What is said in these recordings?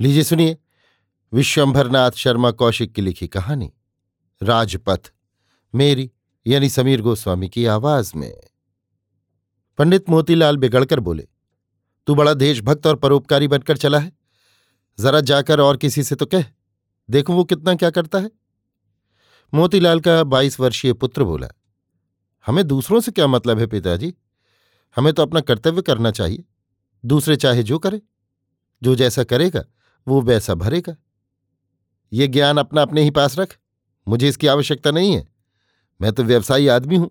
लीजिए सुनिए। विश्वंभरनाथ शर्मा कौशिक की लिखी कहानी, राजपथ, मेरी, यानी समीर गोस्वामी की आवाज़ में। पंडित मोतीलाल बिगड़कर बोले, तू बड़ा देशभक्त और परोपकारी बनकर चला है। जरा जाकर और किसी से तो कह, देखो वो कितना क्या करता है? मोतीलाल का बाईस वर्षीय पुत्र बोला, हमें दूसरों से क्या मतलब है पिताजी? हमें तो अपना कर्तव्य करना चाहिए। दूसरे चाहे जो करे, जो जैसा करेगा वो वैसा भरेगा। ये ज्ञान अपना अपने ही पास रख। मुझे इसकी आवश्यकता नहीं है। मैं तो व्यवसायी आदमी हूँ।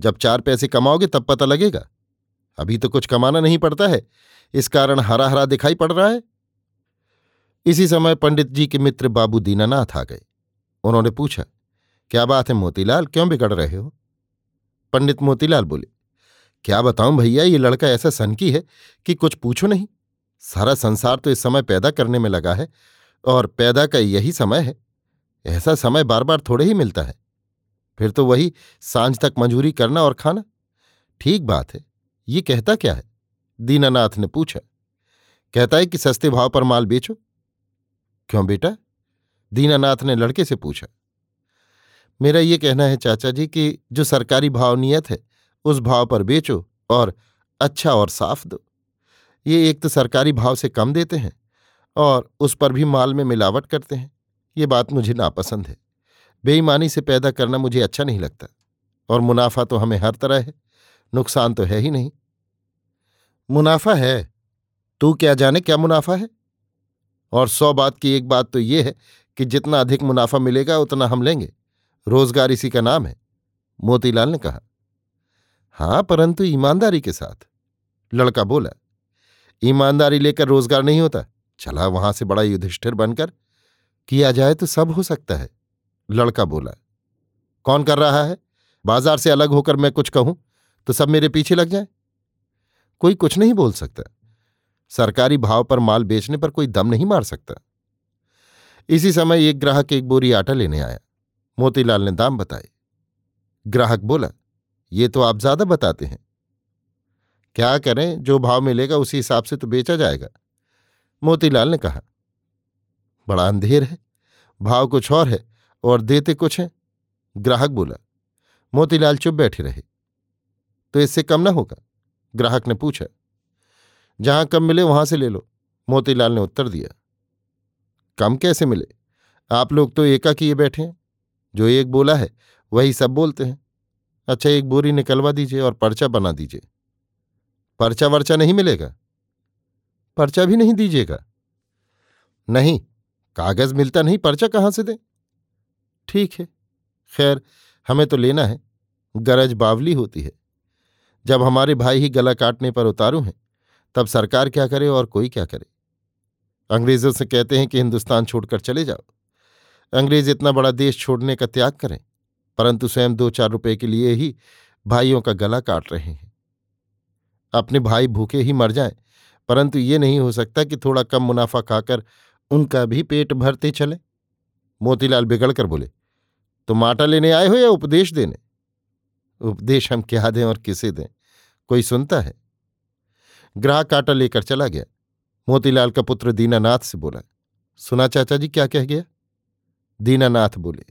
जब चार पैसे कमाओगे तब पता लगेगा। अभी तो कुछ कमाना नहीं पड़ता है। इस कारण हरा हरा दिखाई पड़ रहा है। इसी समय पंडित जी के मित्र बाबू दीनानाथ आ गए। उन्होंने पूछा, क्या बात है मोतीलाल? क्यों बिगड़ रहे हो? पंडित मोतीलाल बोले, क्या बताऊँ भैया, ये लड़का ऐसा सनकी है कि कुछ पूछो नहीं। सारा संसार तो इस समय पैदा करने में लगा है, और पैदा का यही समय है। ऐसा समय बार बार थोड़े ही मिलता है। फिर तो वही साँझ तक मंजूरी करना और खाना। ठीक बात है, ये कहता क्या है? दीनानाथ ने पूछा। कहता है कि सस्ते भाव पर माल बेचो। क्यों बेटा? दीनानाथ ने लड़के से पूछा। मेरा ये कहना है चाचा जी कि जो सरकारी भाव नियत है, उस भाव पर बेचो और अच्छा और साफ़ दो। ये एक तो सरकारी भाव से कम देते हैं और उस पर भी माल में मिलावट करते हैं। ये बात मुझे नापसंद है। बेईमानी से पैदा करना मुझे अच्छा नहीं लगता और मुनाफा तो हमें हर तरह है, नुकसान तो है ही नहीं। मुनाफा है, तू क्या जाने क्या मुनाफा है? और सौ बात की एक बात तो ये है कि जितना अधिक मुनाफा मिलेगा उतना हम लेंगे। रोज़गार इसी का नाम है, मोतीलाल ने कहा। हाँ, परंतु ईमानदारी के साथ, लड़का बोला। ईमानदारी लेकर रोज़गार नहीं होता। चला वहाँ से बड़ा युधिष्ठिर बनकर, किया जाए तो सब हो सकता है। लड़का बोला, कौन कर रहा है? बाज़ार से अलग होकर मैं कुछ कहूँ तो सब मेरे पीछे लग जाए? कोई कुछ नहीं बोल सकता। सरकारी भाव पर माल बेचने पर कोई दम नहीं मार सकता। इसी समय एक ग्राहक एक बोरी आटा लेने आया। मोतीलाल ने दाम बताए। ग्राहक बोला, ये तो आप ज़्यादा बताते हैं। क्या करें? जो भाव मिलेगा उसी हिसाब से तो बेचा जाएगा। मोतीलाल ने कहा, बड़ा अंधेर है, भाव कुछ और है और देते कुछ हैं। ग्राहक बोला, मोतीलाल चुप बैठे रहे तो इससे कम ना होगा? ग्राहक ने पूछा, जहाँ कम मिले वहाँ से ले लो। मोतीलाल ने उत्तर दिया, कम कैसे मिले? आप लोग तो एका किए बैठे हैं, जो एक बोला है वही सब बोलते हैं। अच्छा एक बोरी निकलवा दीजिए और पर्चा बना दीजिए। पर्चा वर्चा नहीं मिलेगा? पर्चा भी नहीं दीजिएगा। नहीं, कागज़ मिलता नहीं, पर्चा कहाँ से दें? ठीक है, खैर, हमें तो लेना है, गरज बावली होती है। जब हमारे भाई ही गला काटने पर उतारू हैं, तब सरकार क्या करे और कोई क्या करे? अंग्रेज़ों से कहते हैं कि हिंदुस्तान छोड़कर चले जाओ। अंग्रेज़ इतना बड़ा देश छोड़ने का त्याग करें, परंतु स्वयं दो चार रुपए के लिए ही भाइयों का गला काट रहे हैं। अपने भाई भूखे ही मर जाएँ, परंतु ये नहीं हो सकता कि थोड़ा कम मुनाफा खाकर उनका भी पेट भरते चले। मोतीलाल बिगड़कर बोले, तुम आटा लेने आए हो या उपदेश देने? उपदेश हम क्या दें और किसे दें? कोई सुनता है? ग्राहक आटा लेकर चला गया। मोतीलाल का पुत्र दीनानाथ से बोला, सुना चाचा जी क्या कह गया? दीनानाथ बोले,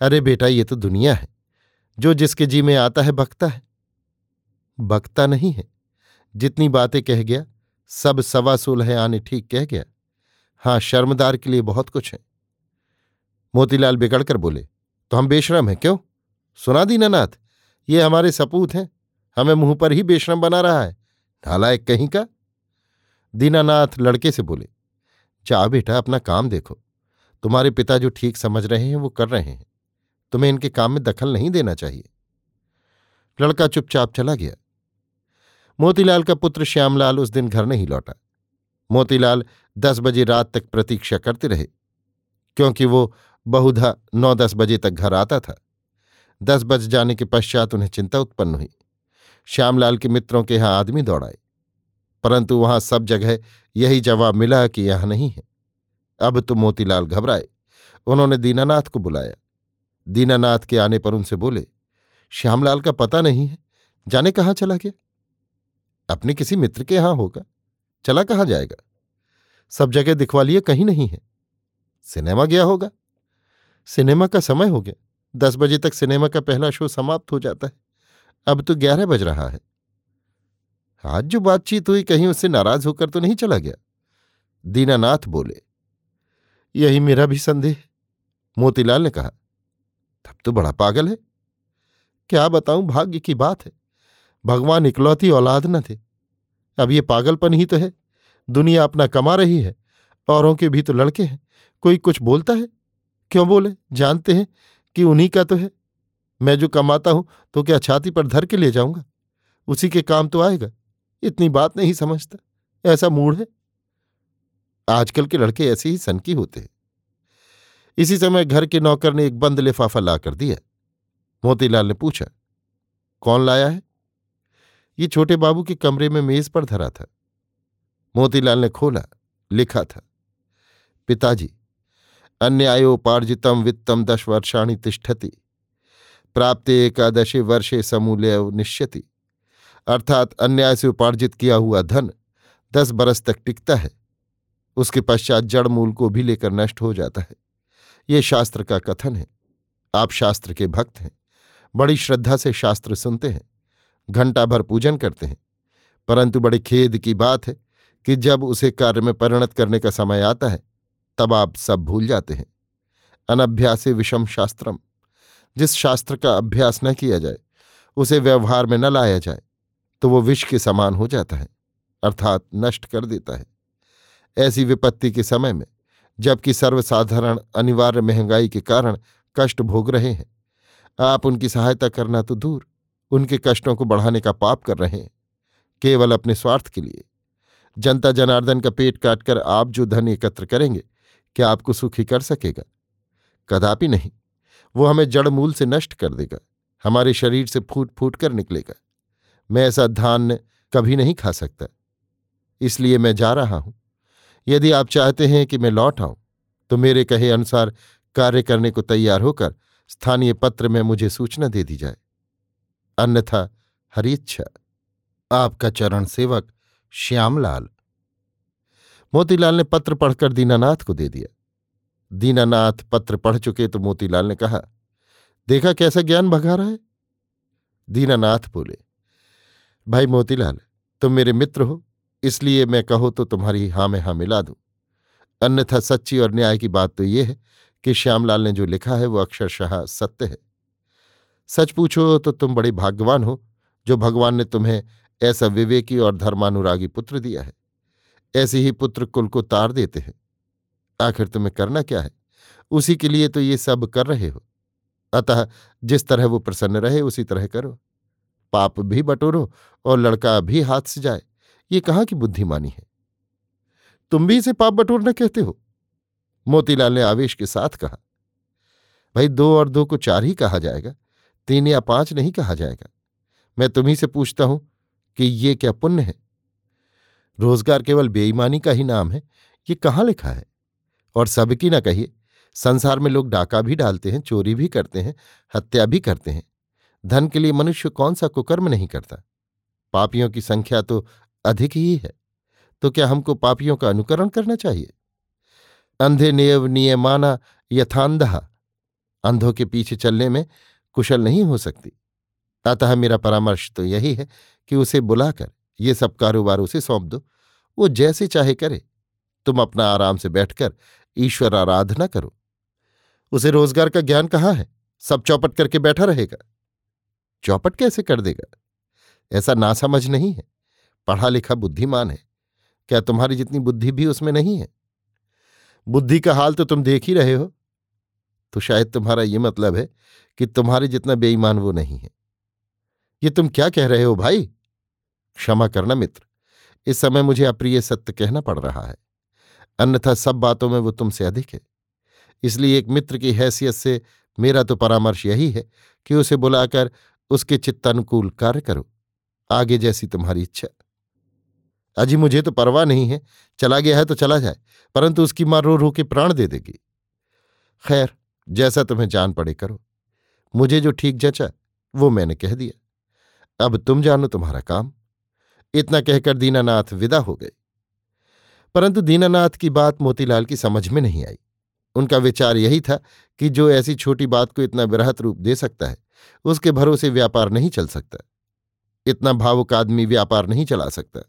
अरे बेटा, ये तो दुनिया है। जो जिसके जी में आता है बकता है। बकता नहीं है। जितनी बातें कह गया, सब सवा सोलह आने ठीक कह गया। हाँ, शर्मदार के लिए बहुत कुछ है। मोतीलाल बिगड़कर बोले तो हम बेशरम हैं क्यों? सुना दीनानाथ ये हमारे सपूत हैं। हमें मुँह पर ही बेशरम बना रहा है। नालायक कहीं का? दीनानाथ लड़के से बोले, जा बेटा, अपना काम देखो। तुम्हारे पिता जो ठीक समझ रहे हैं, वो कर रहे हैं। तुम्हें इनके काम में दखल नहीं देना चाहिए। लड़का चुपचाप चला गया। मोतीलाल का पुत्र श्यामलाल उस दिन घर नहीं लौटा। मोतीलाल दस बजे रात तक प्रतीक्षा करते रहे, क्योंकि वो बहुधा नौ दस बजे तक घर आता था। दस बज जाने के पश्चात उन्हें चिंता उत्पन्न हुई। श्यामलाल के मित्रों के यहाँ आदमी दौड़ाए परंतु वहाँ सब जगह यही जवाब मिला कि यहाँ नहीं है। अब तो मोतीलाल घबराए। उन्होंने दीनानाथ को बुलाया। दीनानाथ के आने पर उनसे बोले, श्यामलाल का पता नहीं है। जाने कहाँ चला गया? अपने किसी मित्र के यहाँ होगा। चला कहाँ जाएगा? सब जगह दिखवा लिए कहीं नहीं है। सिनेमा गया होगा। सिनेमा का समय हो गया। दस बजे तक सिनेमा का पहला शो समाप्त हो जाता है। अब तो ग्यारह बज रहा है। आज जो बातचीत हुई, कहीं उससे नाराज़ होकर तो नहीं चला गया? दीनानाथ बोले, यही मेरा भी संदेह। मोतीलाल ने कहा, तब तो बड़ा पागल है। क्या बताऊँ, भाग्य की बात है। भगवान इकलौती औलाद न थे। अब ये पागलपन ही तो है। दुनिया अपना कमा रही है, औरों के भी तो लड़के हैं। कोई कुछ बोलता है? क्यों बोले? जानते हैं कि उन्हीं का तो है। मैं जो कमाता हूँ तो क्या छाती पर धर के ले जाऊँगा? उसी के काम तो आएगा। इतनी बात नहीं समझता। ऐसा मूड है? आजकल के लड़के ऐसे ही सनकी होते हैं। इसी समय घर के नौकर ने एक बंद लिफाफा ला कर दिया। मोतीलाल ने पूछा, कौन लाया है? ये छोटे बाबू के कमरे में मेज पर धरा था। मोतीलाल ने खोला, लिखा था, पिताजी अन्यायोपार्जितम वित्तम दश वर्षाणी तिष्ठति, प्राप्त एकादशे वर्षे समूल्य निश्यति। अर्थात अन्याय से उपार्जित किया हुआ धन दस बरस तक टिकता है, उसके पश्चात जड़ मूल को भी लेकर नष्ट हो जाता है। ये शास्त्र का कथन है। आप शास्त्र के भक्त हैं, बड़ी श्रद्धा से शास्त्र सुनते हैं। घंटा भर पूजन करते हैं। परंतु बड़े खेद की बात है कि जब उसे कार्य में परिणत करने का समय आता है, तब आप सब भूल जाते हैं। अनभ्यासे विषम शास्त्रम। जिस शास्त्र का अभ्यास न किया जाए, उसे व्यवहार में न लाया जाए तो वो विष के समान हो जाता है, अर्थात नष्ट कर देता है। ऐसी विपत्ति के समय में, जबकि सर्वसाधारण अनिवार्य महँगाई के कारण कष्ट भोग रहे हैं, आप उनकी सहायता करना तो दूर। उनके कष्टों को बढ़ाने का पाप कर रहे हैं, केवल अपने स्वार्थ के लिए। जनता जनार्दन का पेट काटकर आप जो धन एकत्र करेंगे, क्या आपको सुखी कर सकेगा? कदापि नहीं। वो हमें जड़ मूल से नष्ट कर देगा, हमारे शरीर से फूट फूट कर निकलेगा। मैं ऐसा धान्य कभी नहीं खा सकता, इसलिए मैं जा रहा हूँ। यदि आप चाहते हैं कि मैं लौट आऊँ तो मेरे कहे अनुसार कार्य करने को तैयार होकर स्थानीय पत्र में मुझे सूचना दे दी जाए। अन्यथा हरी इच्छा आपका चरण सेवक श्यामलाल। मोतीलाल ने पत्र पढ़कर दीनानाथ को दे दिया। दीनानाथ पत्र पढ़ चुके तो मोतीलाल ने कहा, देखा कैसा ज्ञान भगा रहा है? दीनानाथ बोले, भाई मोतीलाल, तुम मेरे मित्र हो, इसलिए मैं कहो तो तुम्हारी हाँ में हाँ मिला दूँ। अन्यथा सच्ची और न्याय की बात तो ये है कि श्यामलाल ने जो लिखा है वो अक्षरशाह सत्य है। सच पूछो तो तुम बड़े भाग्यवान हो, जो भगवान ने तुम्हें ऐसा विवेकी और धर्मानुरागी पुत्र दिया है। ऐसे ही पुत्र कुल को तार देते हैं। आखिर तुम्हें करना क्या है? उसी के लिए तो ये सब कर रहे हो। अतः जिस तरह वो प्रसन्न रहे, उसी तरह करो। पाप भी बटोरो और लड़का भी हाथ से जाए। ये कहाँ की बुद्धिमानी है? तुम भी इसे पाप बटोरना कहते हो? मोतीलाल ने आवेश के साथ कहा। भाई दो और दो को चार ही कहा जाएगा। तीन या पाँच नहीं कहा जाएगा। मैं तुम्ही से पूछता हूँ कि ये क्या पुण्य है? रोज़गार केवल बेईमानी का ही नाम है, ये कहाँ लिखा है? और सबकी ना कहिए, संसार में लोग डाका भी डालते हैं, चोरी भी करते हैं, हत्या भी करते हैं। धन के लिए मनुष्य कौन सा कुकर्म नहीं करता? पापियों की संख्या तो अधिक ही है तो क्या हमको पापियों का अनुकरण करना चाहिए? अंधे नेव नियमाना यथांधा, अंधों के पीछे चलने में कुशल नहीं हो सकती। अतः मेरा परामर्श तो यही है कि उसे बुलाकर ये सब कारोबार उसे सौंप दो। वो जैसे चाहे करे। तुम अपना आराम से बैठकर ईश्वर आराधना करो। उसे रोज़गार का ज्ञान कहाँ है? सब चौपट करके बैठा रहेगा। चौपट कैसे कर देगा? ऐसा नासमझ नहीं है। पढ़ा लिखा बुद्धिमान है। क्या तुम्हारी जितनी बुद्धि भी उसमें नहीं है? बुद्धि का हाल तो तुम देख ही रहे हो। तो शायद तुम्हारा ये मतलब है कि तुम्हारे जितना बेईमान वो नहीं है। ये तुम क्या कह रहे हो भाई? क्षमा करना मित्र, इस समय मुझे अप्रिय सत्य कहना पड़ रहा है। अन्यथा सब बातों में वो तुमसे अधिक है। इसलिए एक मित्र की हैसियत से मेरा तो परामर्श यही है कि उसे बुलाकर उसके चित्तानुकूल कार्य करो, आगे जैसी तुम्हारी इच्छा। अजी, मुझे तो परवाह नहीं है, चला गया है तो चला जाए, परंतु उसकी माँ रो रो के प्राण दे देगी। खैर जैसा तुम्हें जान पड़े करो। मुझे जो ठीक जचा, वो मैंने कह दिया। अब तुम जानो तुम्हारा काम। इतना कहकर दीनानाथ विदा हो गए। परंतु दीनानाथ की बात मोतीलाल की समझ में नहीं आई। उनका विचार यही था कि जो ऐसी छोटी बात को इतना बृहत रूप दे सकता है, उसके भरोसे व्यापार नहीं चल सकता। इतना भावुक आदमी व्यापार नहीं चला सकता।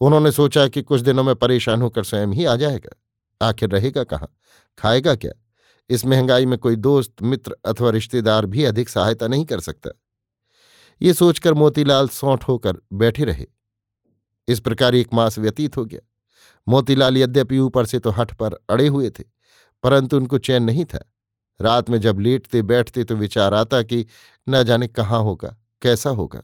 उन्होंने सोचा कि कुछ दिनों में परेशान होकर स्वयं ही आ जाएगा। आखिर रहेगा कहाँ? खाएगा क्या? इस महँगाई में कोई दोस्त, मित्र अथवा रिश्तेदार भी अधिक सहायता नहीं कर सकता। ये सोचकर मोतीलाल सौंठ होकर बैठे रहे। इस प्रकार एक मास व्यतीत हो गया। मोतीलाल यद्यपि ऊपर से तो हठ पर अड़े हुए थे, परंतु उनको चैन नहीं था। रात में जब लेटते बैठते तो विचार आता कि न जाने कहाँ होगा, कैसा होगा।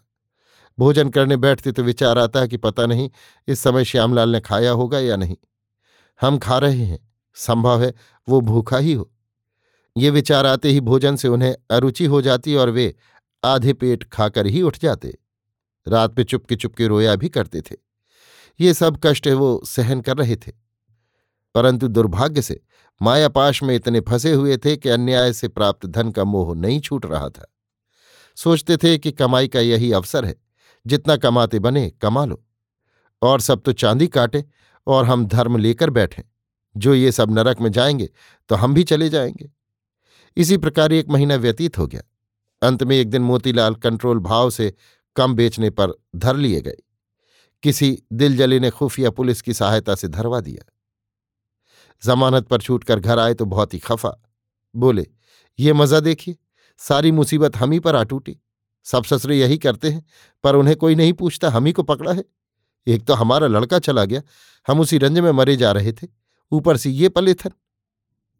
भोजन करने बैठते तो विचार आता कि पता नहीं, इस समय श्यामलाल ने खाया होगा या नहीं। हम खा रहे हैं, संभव है वो भूखा ही हो। ये विचार आते ही भोजन से उन्हें अरुचि हो जाती और वे आधे पेट खाकर ही उठ जाते। रात में चुपके चुपके रोया भी करते थे। ये सब कष्ट वो सहन कर रहे थे। परंतु दुर्भाग्य से मायापाश में इतने फंसे हुए थे कि अन्याय से प्राप्त धन का मोह नहीं छूट रहा था। सोचते थे कि कमाई का यही अवसर है। जितना कमाते बने कमा लो। और सब तो चांदी काटे और हम धर्म लेकर बैठे। जो ये सब नरक में जाएँगे तो हम भी चले जाएँगे। इसी प्रकार एक महीना व्यतीत हो गया। अंत में एक दिन मोतीलाल कंट्रोल भाव से कम बेचने पर धर लिए गए। किसी दिलजली ने खुफिया पुलिस की सहायता से धरवा दिया। जमानत पर छूटकर घर आए तो बहुत ही खफा। बोले, ये मज़ा देखिए, सारी मुसीबत हम ही पर आ टूटी। सब ससुरे यही करते हैं, पर उन्हें कोई नहीं पूछता, हम ही को पकड़ा है। एक तो हमारा लड़का चला गया, हम उसी रंज में मरे जा रहे थे, ऊपर से ये पले थन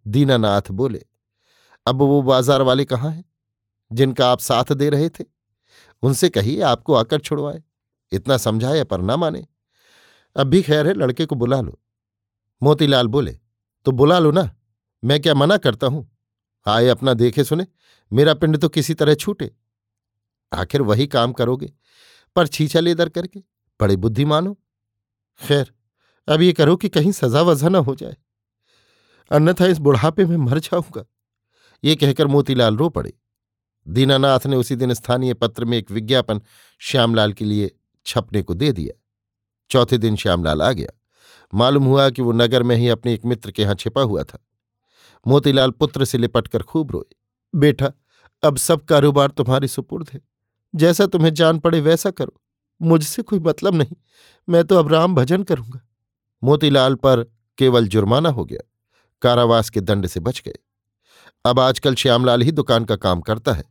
दीनानाथ बोले अब वो बाज़ार वाले कहाँ हैं? जिनका आप साथ दे रहे थे? उनसे कहिए आपको आकर छुड़वाए। इतना समझाया पर ना माने। अब भी खैर है, लड़के को बुला लो। मोतीलाल बोले तो बुला लो ना। मैं क्या मना करता हूँ? आए अपना देखे सुने। मेरा पिंड तो किसी तरह छूटे। आखिर वही काम करोगे? पर छीछा लेदर करके? बड़े बुद्धिमान हो खैर, अब ये करो कि कहीं सजा वजा ना हो जाए। अन्यथा इस बुढ़ापे में मर जाऊँगा। ये कहकर मोतीलाल रो पड़े। दीनानाथ ने उसी दिन स्थानीय पत्र में एक विज्ञापन श्यामलाल के लिए छपने को दे दिया। चौथे दिन श्यामलाल आ गया। मालूम हुआ कि वो नगर में ही अपने एक मित्र के यहाँ छिपा हुआ था। मोतीलाल पुत्र से लिपटकर खूब रोए। बेटा, अब सब कारोबार तुम्हारे सुपुर्द है। जैसा तुम्हें जान पड़े वैसा करो। मुझसे कोई मतलब नहीं। मैं तो अब राम भजन करूँगा। मोतीलाल पर केवल जुर्माना हो गया। कारावास के दंड से बच गए। अब आजकल श्यामलाल ही दुकान का काम करता है।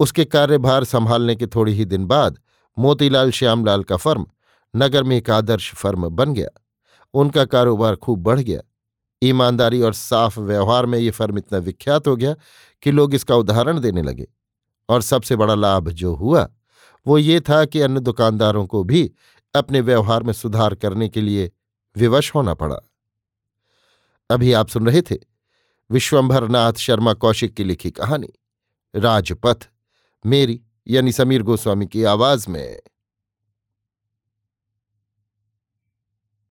उसके कार्यभार संभालने के थोड़ी ही दिन बाद मोतीलाल श्यामलाल का फर्म नगर में एक आदर्श फर्म बन गया। उनका कारोबार खूब बढ़ गया। ईमानदारी और साफ़ व्यवहार में ये फर्म इतना विख्यात हो गया कि लोग इसका उदाहरण देने लगे। और सबसे बड़ा लाभ जो हुआ, वो ये था कि अन्य दुकानदारों को भी अपने व्यवहार में सुधार करने के लिए विवश होना पड़ा। अभी आप सुन रहे थे विश्वंभर नाथ शर्मा कौशिक की लिखी कहानी, राजपथ, मेरी, यानी समीर गोस्वामी की आवाज़ में।